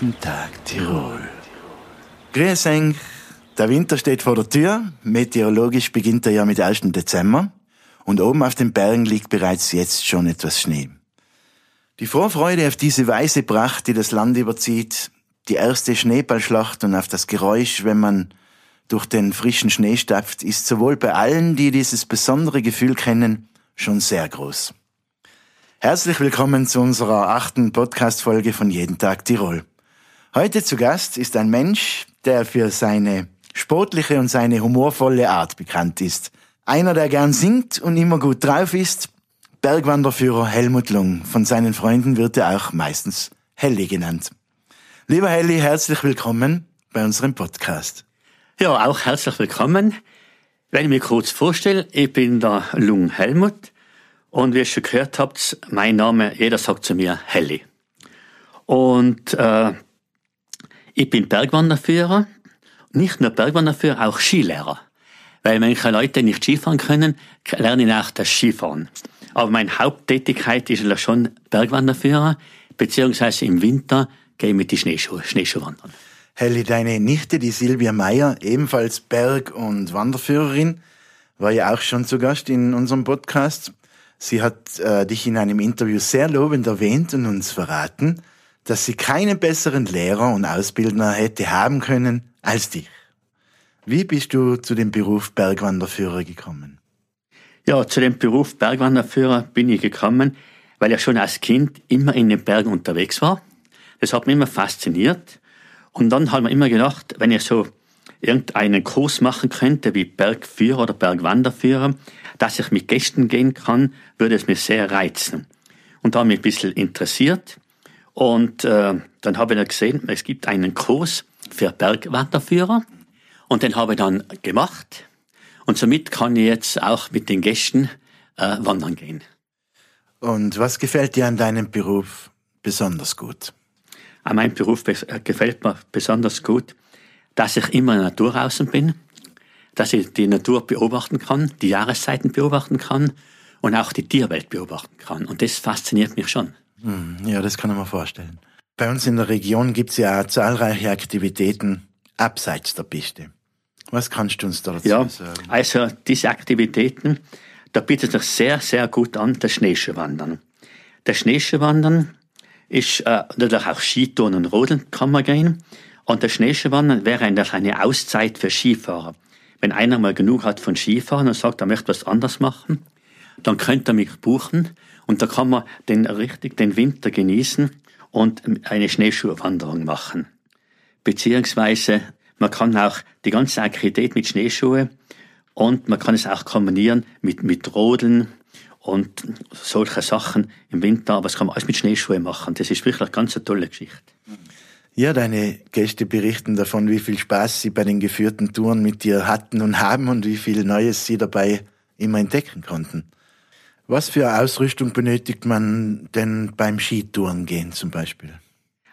Jeden Tag Tirol. Grüß euch. Der Winter steht vor der Tür. Meteorologisch beginnt er ja mit 1. Dezember. Und oben auf den Bergen liegt bereits jetzt schon etwas Schnee. Die Vorfreude auf diese weiße Pracht, die das Land überzieht, die erste Schneeballschlacht und auf das Geräusch, wenn man durch den frischen Schnee stapft, ist sowohl bei allen, die dieses besondere Gefühl kennen, schon sehr groß. Herzlich willkommen zu unserer achten Podcast-Folge von Jeden Tag Tirol. Heute zu Gast ist ein Mensch, der für seine sportliche und seine humorvolle Art bekannt ist. Einer, der gern singt und immer gut drauf ist, Bergwanderführer Helmut Lung. Von seinen Freunden wird er auch meistens Helly genannt. Lieber Helly, herzlich willkommen bei unserem Podcast. Ja, auch herzlich willkommen. Wenn ich mich kurz vorstelle, ich bin der Lung Helmut und wie ihr schon gehört habt, mein Name, jeder sagt zu mir Helly. Und äh, ich bin Bergwanderführer, nicht nur Bergwanderführer, auch Skilehrer. Weil manche Leute nicht Skifahren können, lernen ich auch das Skifahren. Aber meine Haupttätigkeit ist schon Bergwanderführer, beziehungsweise im Winter gehe ich mit die Schneeschuhe, Schneeschuhe wandern. Helly, deine Nichte, die Silvia Meyer, ebenfalls Berg- und Wanderführerin, war ja auch schon zu Gast in unserem Podcast. Sie hat äh, dich in einem Interview sehr lobend erwähnt und uns verraten, dass sie keinen besseren Lehrer und Ausbildner hätte haben können als dich. Wie bist du zu dem Beruf Bergwanderführer gekommen? Ja, zu dem Beruf Bergwanderführer bin ich gekommen, weil ich schon als Kind immer in den Bergen unterwegs war. Das hat mich immer fasziniert. Und dann haben wir immer gedacht, wenn ich so irgendeinen Kurs machen könnte, wie Bergführer oder Bergwanderführer, dass ich mit Gästen gehen kann, würde es mich sehr reizen. Und da habe ich mich ein bisschen interessiert. Und äh, dann habe ich dann gesehen, es gibt einen Kurs für Bergwanderführer. Und den habe ich dann gemacht. Und somit kann ich jetzt auch mit den Gästen äh, wandern gehen. Und was gefällt dir an deinem Beruf besonders gut? An meinem Beruf äh, gefällt mir besonders gut, dass ich immer in der Natur außen bin, dass ich die Natur beobachten kann, die Jahreszeiten beobachten kann und auch die Tierwelt beobachten kann. Und das fasziniert mich schon. Hm, ja, das kann ich mir vorstellen. Bei uns in der Region gibt es ja zahlreiche Aktivitäten abseits der Piste. Was kannst du uns dazu ja, sagen? Also diese Aktivitäten, da bietet sich sehr, sehr gut an, das Schneeschuhwandern. Das Schneeschuhwandern ist äh, natürlich auch Skitouren und Rodeln kann man gehen. Und das Schneeschuhwandern wäre eine Auszeit für Skifahrer. Wenn einer mal genug hat von Skifahren und sagt, er möchte was anderes machen, dann könnte er mich buchen und da kann man den richtig den Winter genießen und eine Schneeschuhwanderung machen. Beziehungsweise man kann auch die ganze Aktivität mit Schneeschuhe und man kann es auch kombinieren mit, mit Rodeln und solche Sachen im Winter, aber das kann man alles mit Schneeschuhe machen. Das ist wirklich eine ganz tolle Geschichte. Ja, deine Gäste berichten davon, wie viel Spaß sie bei den geführten Touren mit dir hatten und haben und wie viel Neues sie dabei immer entdecken konnten. Was für Ausrüstung benötigt man denn beim Skitouren gehen zum Beispiel?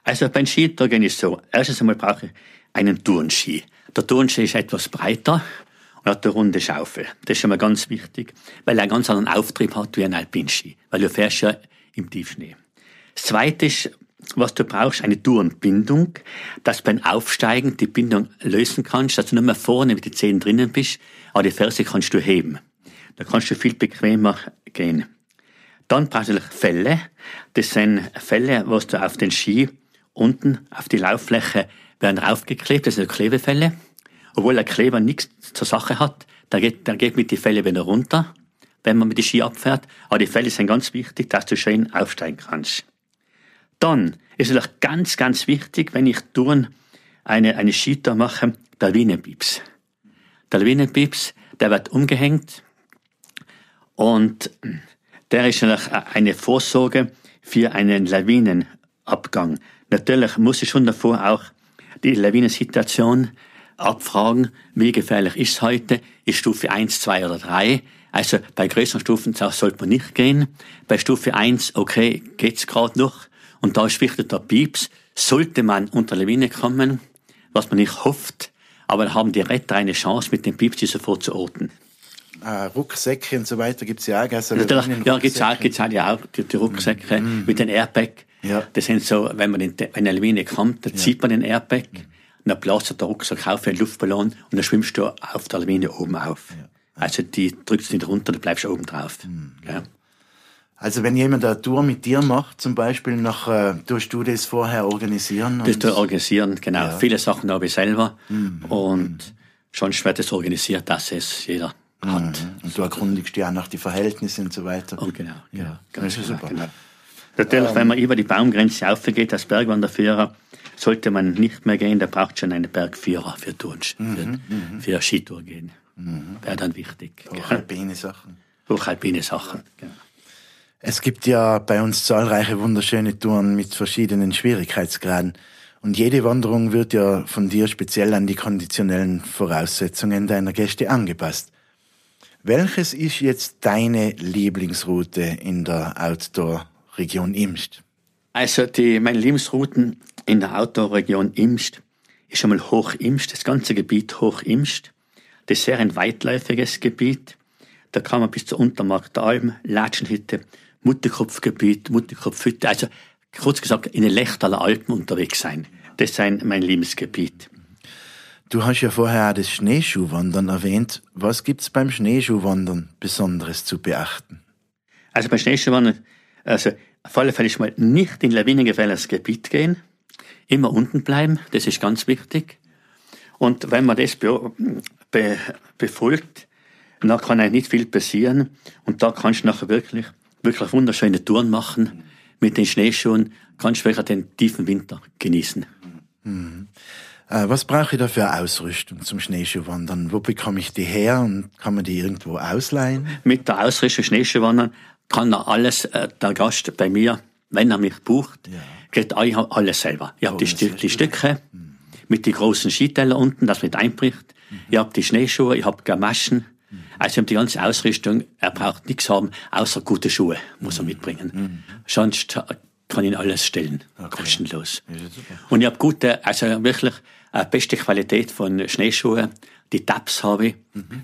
Also beim Skitouren ist so. Erstens einmal brauche ich einen Tourenski. Der Tourenski ist etwas breiter und hat eine runde Schaufel. Das ist schon mal ganz wichtig, weil er einen ganz anderen Auftrieb hat wie ein Alpinski, weil du fährst ja im Tiefschnee. Das zweite ist, was du brauchst, eine Tourenbindung, dass beim Aufsteigen die Bindung lösen kannst, dass du nicht mehr vorne mit den Zehen drinnen bist, aber die Ferse kannst du heben. Da kannst du viel bequemer gehen. Dann du Felle. Das sind Felle, was du auf den Ski unten auf die Lauffläche werden draufgeklebt. Das sind Klebefälle. Obwohl der Kleber nichts zur Sache hat, der geht, der geht mit die Felle wieder runter, wenn man mit die Ski abfährt. Aber die Felle sind ganz wichtig, dass du schön aufsteigen kannst. Dann ist es auch ganz, ganz wichtig, wenn ich Touren eine, eine Skitour mache, der Lawinenpips. Der Lawinenpips, der wird umgehängt und der ist natürlich eine Vorsorge für einen Lawinenabgang. Natürlich muss ich schon davor auch die Lawinensituation abfragen, wie gefährlich ist es heute, ist Stufe 1, 2 oder 3. Also bei größeren Stufen sollte man nicht gehen. Bei Stufe 1, okay, geht's gerade noch. Und da ist wichtig der Pieps. Sollte man unter Lawine kommen, was man nicht hofft, aber dann haben die Retter eine Chance, mit dem Pieps sofort zu orten. Ah, Rucksäcke und so weiter gibt's ja auch. Also ja, gibt's auch, gibt's auch ja auch die, die Rucksäcke mm. mit den Airbag. Ja. Das sind so, wenn man wenn eine Lawine kommt, dann zieht man den Airbag, und dann bläst der Rucksack auf wie ein Luftballon und dann schwimmst du auf der Lawine oben auf. Also die drückst du nicht runter, du bleibst oben drauf. Ja. Also wenn jemand eine Tour mit dir macht, zum Beispiel, nach, äh, tust du das vorher organisieren? Das zu organisieren, genau. Ja. Viele Sachen habe ich selber und sonst wird es organisiert, dass es jeder hat. Und du erkundigst ja auch nach die Verhältnisse und so weiter. Und genau, genau. Ja, ganz das ist genau, super. Genau. Natürlich, wenn man über die Baumgrenze aufgeht als Bergwanderführer, sollte man nicht mehr gehen, da braucht schon einen Bergführer für Touren, für, für Skitour gehen. Wäre dann wichtig. Auch gell? alpine Sachen. Hochalpine Sachen. Genau. Es gibt ja bei uns zahlreiche wunderschöne Touren mit verschiedenen Schwierigkeitsgraden. Und jede Wanderung wird ja von dir speziell an die konditionellen Voraussetzungen deiner Gäste angepasst. Welches ist jetzt deine Lieblingsroute in der Outdoor-Region Imst? Also die, meine Lebensrouten in der Outdoor-Region Imst ist schon mal Hoch-Imst, das ganze Gebiet Hoch-Imst. Das ist sehr ein weitläufiges Gebiet. Da kann man bis zur Untermark der Alm, Latschenhütte, Mutterkopfgebiet, Mutterkopfhütte, also kurz gesagt in den Lechtaler Alpen unterwegs sein. Das ist ein, mein Lebensgebiet. Du hast ja vorher auch das Schneeschuhwandern erwähnt. Was gibt's beim Schneeschuhwandern Besonderes zu beachten? Also bei Schneeschuhwandern, also auf alle Fälle mal nicht in lawinengefährliches Gebiet gehen, immer unten bleiben, das ist ganz wichtig. Und wenn man das be, be, befolgt, dann kann eigentlich nicht viel passieren und da kannst du nachher wirklich, wirklich wunderschöne Touren machen mit den Schneeschuhen, kannst du wirklich den tiefen Winter genießen. Äh, was brauche ich da für Ausrüstung zum Schneeschuhwandern? Wo bekomme ich die her und kann man die irgendwo ausleihen? Mit der Ausrüstung Schneeschuhwandern kann er alles, äh, der Gast bei mir, wenn er mich bucht, kriegt er alles selber. Ich habe die, ist die Stücke mit die großen Skiteller unten, das mit einbricht. Ich habe die Schneeschuhe, ich habe Gamaschen. Also ich habe die ganze Ausrüstung. Er braucht nichts haben, außer gute Schuhe muss er mitbringen. Sonst kann ihn alles stellen, kostenlos. Und ich habe gute, also wirklich äh, beste Qualität von Schneeschuhen. Die Tabs habe ich,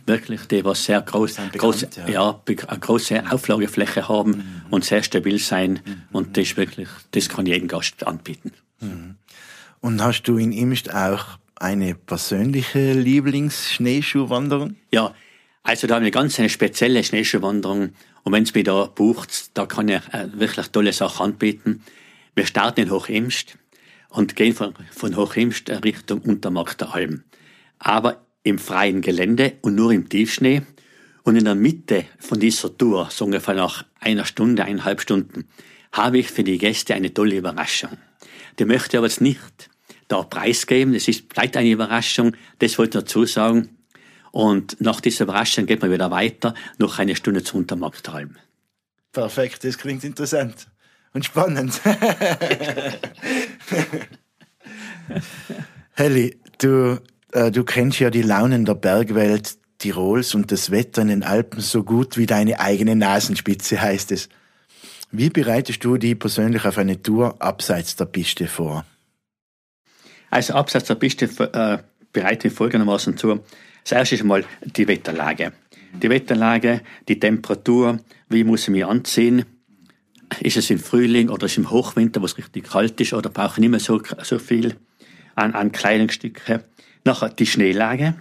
wirklich, die was sehr groß, Sind groß bekannt, ja. ja, eine große Auflagefläche haben und sehr stabil sein. Und das wirklich, das kann jedem Gast anbieten. Und hast du in Imst auch eine persönliche Lieblingsschneeschuhwanderung? Ja, also da habe ich eine ganz eine spezielle Schneeschuhwanderung. Und wenn es mich da bucht, da kann ich äh, wirklich tolle Sachen anbieten. Wir starten in Hochimst und gehen von, von Hochimst Richtung Untermarkt der Alm. Aber im freien Gelände und nur im Tiefschnee. Und in der Mitte von dieser Tour, so ungefähr nach einer Stunde, eineinhalb Stunden, habe ich für die Gäste eine tolle Überraschung. Die möchte ich aber jetzt nicht da preisgeben. Das ist vielleicht eine Überraschung. Das wollte ich dazu sagen. Und nach dieser Überraschung geht man wieder weiter, noch eine Stunde zum Untermarktalm. Perfekt, das klingt interessant und spannend. Helly, du, äh, du kennst ja die Launen der Bergwelt Tirols und das Wetter in den Alpen so gut wie deine eigene Nasenspitze, heißt es. Wie bereitest du die persönlich auf eine Tour abseits der Piste vor? Also abseits der Piste äh, bereite ich folgendermaßen zu. Das erste ist mal die Wetterlage. Die Wetterlage, die Temperatur, wie muss ich mich anziehen? Ist es im Frühling oder ist es im Hochwinter, wo es richtig kalt ist, oder brauche ich nicht mehr so, so viel an, an Kleidungsstücke? Nachher die Schneelage.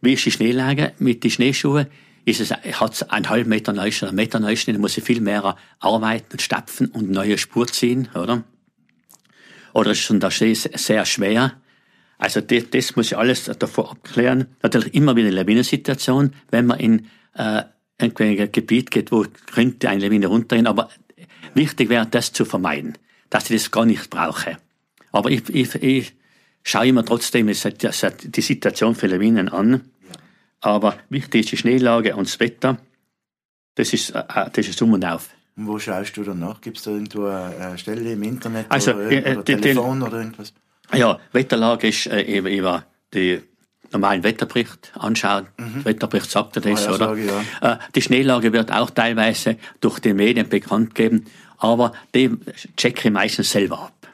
Wie ist die Schneelage mit den Schneeschuhen? Ist es, hat es einen halben Meter Neuschnee, einen Meter Neuschnee, dann muss ich viel mehr arbeiten und stapfen und neue Spur ziehen, oder? Oder ist schon der Schnee sehr schwer? Also das, das muss ich alles davor abklären. Natürlich immer wieder eine Lawinensituation, wenn man in äh, ein Gebiet geht, wo könnte eine Lawine runtergehen. Aber wichtig wäre, das zu vermeiden, dass ich das gar nicht brauche. Aber ich, ich, ich schaue immer trotzdem die Situation für Lawinen an. Aber wichtig ist die Schneelage und das Wetter. Das ist, äh, das ist um und auf. Und wo schaust du danach? Gibt es da irgendwo eine Stelle im Internet Also, oder, äh, oder die- die- Telefon oder irgendwas? Ja, Wetterlage ist äh, eben über die normalen Wetterbericht anschauen. Der Wetterbericht sagt ja das, oder? Vorhersage, ja. Äh, die Schneelage wird auch teilweise durch die Medien bekannt gegeben, aber die checke ich meistens selber ab.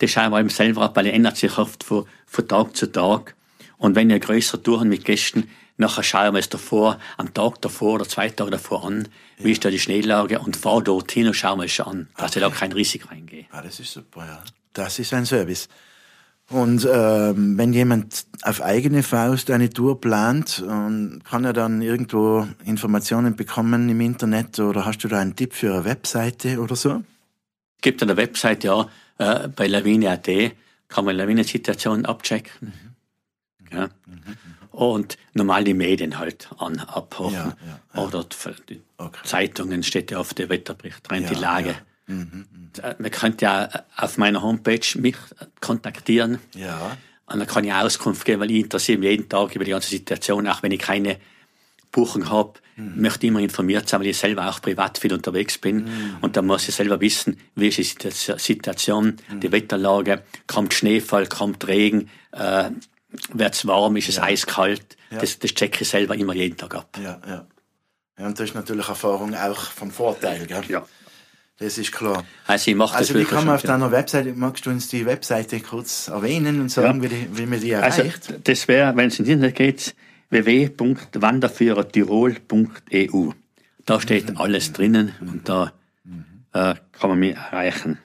Die schauen wir eben selber ab, weil die ändert sich oft von, von Tag zu Tag. Und wenn ihr größere Touren mit Gästen, Nachher schauen wir es davor, am Tag davor oder zwei Tage davor an, wie ist da die Schneelage und fahr dorthin und schauen wir es schon an, dass okay. ich da kein Risiko reingehe. Ah, das ist super, ja. Das ist ein Service. Und ähm, wenn jemand auf eigene Faust eine Tour plant, kann er dann irgendwo Informationen bekommen im Internet oder hast du da einen Tipp für eine Webseite oder so? Es gibt eine Webseite, ja, äh, bei Lawine.at kann man Lawinensituationen abchecken. Mhm. Ja. Mhm. Und normal die Medien halt an, abholen. Ja, ja, ja. Oder die okay. Zeitungen steht ja auf der Wetterbericht rein, die Lage. Mhm, mh. Man könnte ja auf meiner Homepage mich kontaktieren. Ja. Und dann kann ich Auskunft geben, weil ich interessiere mich jeden Tag über die ganze Situation, auch wenn ich keine Buchung habe, mhm. möchte immer informiert sein, weil ich selber auch privat viel unterwegs bin. Mhm. Und da muss ich selber wissen, wie ist die Situation, mhm. die Wetterlage, kommt Schneefall, kommt Regen, äh, wird es warm, ist es ja. eiskalt. Ja. Das, das checke ich selber immer jeden Tag ab. Ja, ja. ja und das ist natürlich Erfahrung auch von Vorteil, gell? Ja. Das ist klar. Also, ich mache also wie kann man auf deiner Webseite, magst du uns die Webseite kurz erwähnen und sagen, ja. wie, wie man die also, erreicht? Also, das wäre, wenn es ins Internet geht, www.wanderführertirol.eu. Da steht mhm. alles drinnen mhm. und da mhm. äh, kann man mich erreichen.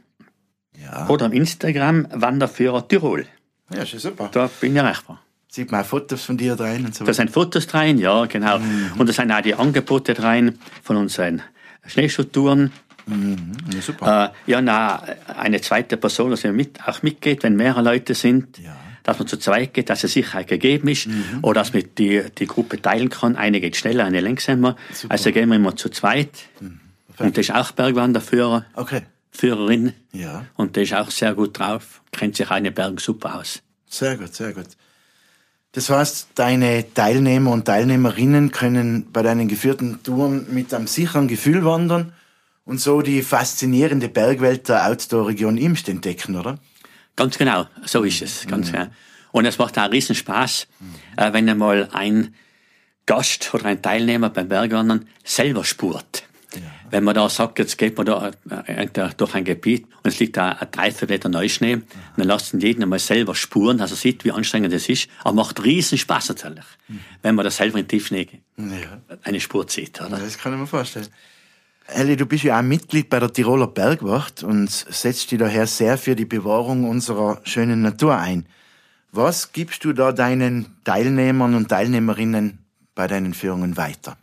Ja. Oder am Instagram Wanderführer Tirol. Ja, ist super. Da bin ich erreichbar. Sieht man auch Fotos von dir rein und so Da sind Fotos rein, ja, genau. Mhm. Und da sind auch die Angebote rein von unseren Schneeschuhtouren. Mhm. Ja, super. Äh, ja, na, eine zweite Person, dass also mit, auch mitgeht, wenn mehrere Leute sind. Ja. Dass man zu zweit geht, dass eine Sicherheit gegeben ist. Mhm. Oder dass man die, die Gruppe teilen kann. Eine geht schneller, eine langsamer. Super. Also gehen wir immer zu zweit. Mhm. Und das ist auch Bergwanderführer. Okay. Führerin. Ja. Und der ist auch sehr gut drauf. Kennt sich eine Berg super aus. Sehr gut, sehr gut. Das heißt, deine Teilnehmer und Teilnehmerinnen können bei deinen geführten Touren mit einem sicheren Gefühl wandern und so die faszinierende Bergwelt der Outdoor-Region Imst entdecken, oder? Ganz genau, so ist es, ganz mhm. genau. Und es macht auch riesen Spaß, mhm. äh, wenn einmal ein Gast oder ein Teilnehmer beim Bergwandern selber spurt. Ja. Wenn man da sagt, jetzt geht man da äh, durch ein Gebiet und es liegt da ein Dreiviertel Meter Neuschnee, ja. dann lassen jeden einmal selber spuren, also sieht, wie anstrengend das ist, aber macht riesen Spaß natürlich, mhm. wenn man da selber in Tiefschnee ja. eine Spur zieht. Oder? Das kann ich mir vorstellen. Elli, du bist ja auch Mitglied bei der Tiroler Bergwacht und setzt dich daher sehr für die Bewahrung unserer schönen Natur ein. Was gibst du da deinen Teilnehmern und Teilnehmerinnen bei deinen Führungen weiter?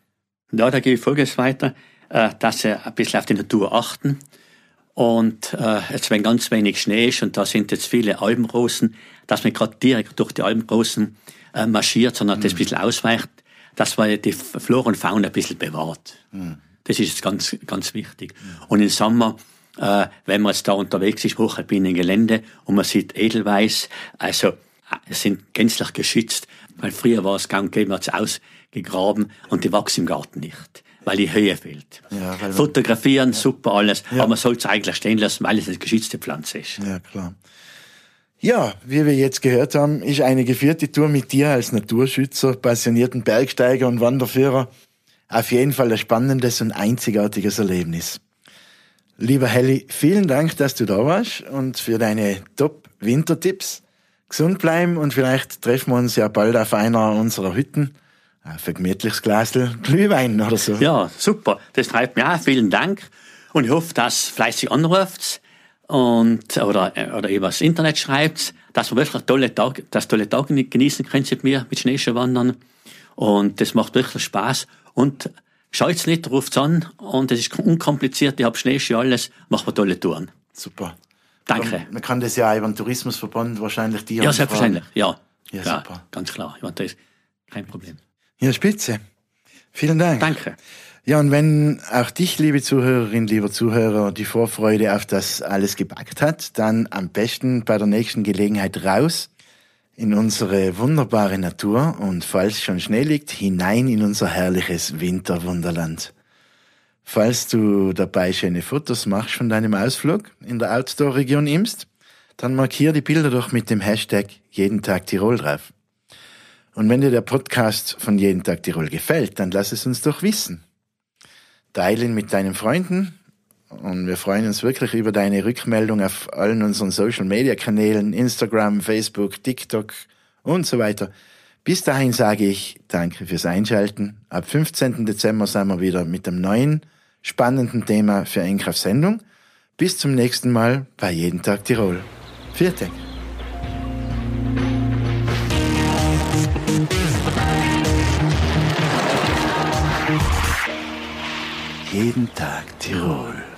Ja, da gebe ich Folgendes weiter, äh, dass sie ein bisschen auf die Natur achten. Und äh, jetzt, wenn ganz wenig Schnee ist und da sind jetzt viele Alpenrosen, dass man gerade direkt durch die Alpenrosen äh, marschiert, sondern mhm. das ein bisschen ausweicht, dass man die Flora und Fauna ein bisschen bewahrt. Mhm. Das ist ganz, ganz wichtig. Und im Sommer, äh, wenn man jetzt da unterwegs ist, hochalpinen Gelände, und man sieht Edelweiß, also, äh, sind gänzlich geschützt, weil früher war es gang geben, hat es ausgegraben und die wachsen im Garten nicht weil die Höhe fehlt. Ja, Fotografieren, ja. super alles, ja. aber man soll es eigentlich stehen lassen, weil es eine geschützte Pflanze ist. Ja, klar. Ja, wie wir jetzt gehört haben, ist eine geführte Tour mit dir als Naturschützer, passionierten Bergsteiger und Wanderführer auf jeden Fall ein spannendes und einzigartiges Erlebnis. Lieber Helly, vielen Dank, dass du da warst und für deine Top-Wintertipps. Gesund bleiben und vielleicht treffen wir uns ja bald auf einer unserer Hütten. Auf ein gemütliches Glasl Glühwein oder so. Ja, super. Das freut mich auch. Vielen Dank. Und ich hoffe, dass fleißig anruft und, oder, oder über das Internet schreibt, dass wir wirklich tolle Tage, das tolle Tage genießen können mit mir, mit Schneeschuhwandern. Und das macht wirklich Spaß. Und schaut's nicht, ruft's an und es ist unkompliziert, ich hab Schneeschuhe, alles, machen wir tolle Touren. Super. Danke. Man kann das ja auch über den Tourismusverband wahrscheinlich dir Ja, selbstverständlich, ja. Ja, ja, super. Ganz klar. Ja, das ist kein Problem. Ja, spitze. Vielen Dank. Danke. Ja, und wenn auch dich, liebe Zuhörerin, lieber Zuhörer, die Vorfreude auf das alles gepackt hat, dann am besten bei der nächsten Gelegenheit raus in unsere wunderbare Natur und falls schon Schnee liegt, hinein in unser herrliches Winterwunderland. Falls du dabei schöne Fotos machst von deinem Ausflug in der Outdoor-Region Imst, dann markier die Bilder doch mit dem Hashtag jeden Tag Tirol drauf. Und wenn dir der Podcast von jeden Tag Tirol gefällt, dann lass es uns doch wissen. Teile ihn mit deinen Freunden und wir freuen uns wirklich über deine Rückmeldung auf allen unseren Social Media Kanälen, Instagram, Facebook, TikTok und so weiter. Bis dahin sage ich danke fürs Einschalten. Ab 15. Dezember sind wir wieder mit einem neuen, spannenden Thema für Einkauf Sendung. Bis zum nächsten Mal bei Jeden Tag Tirol. Vierte. Jeden Tag Tirol.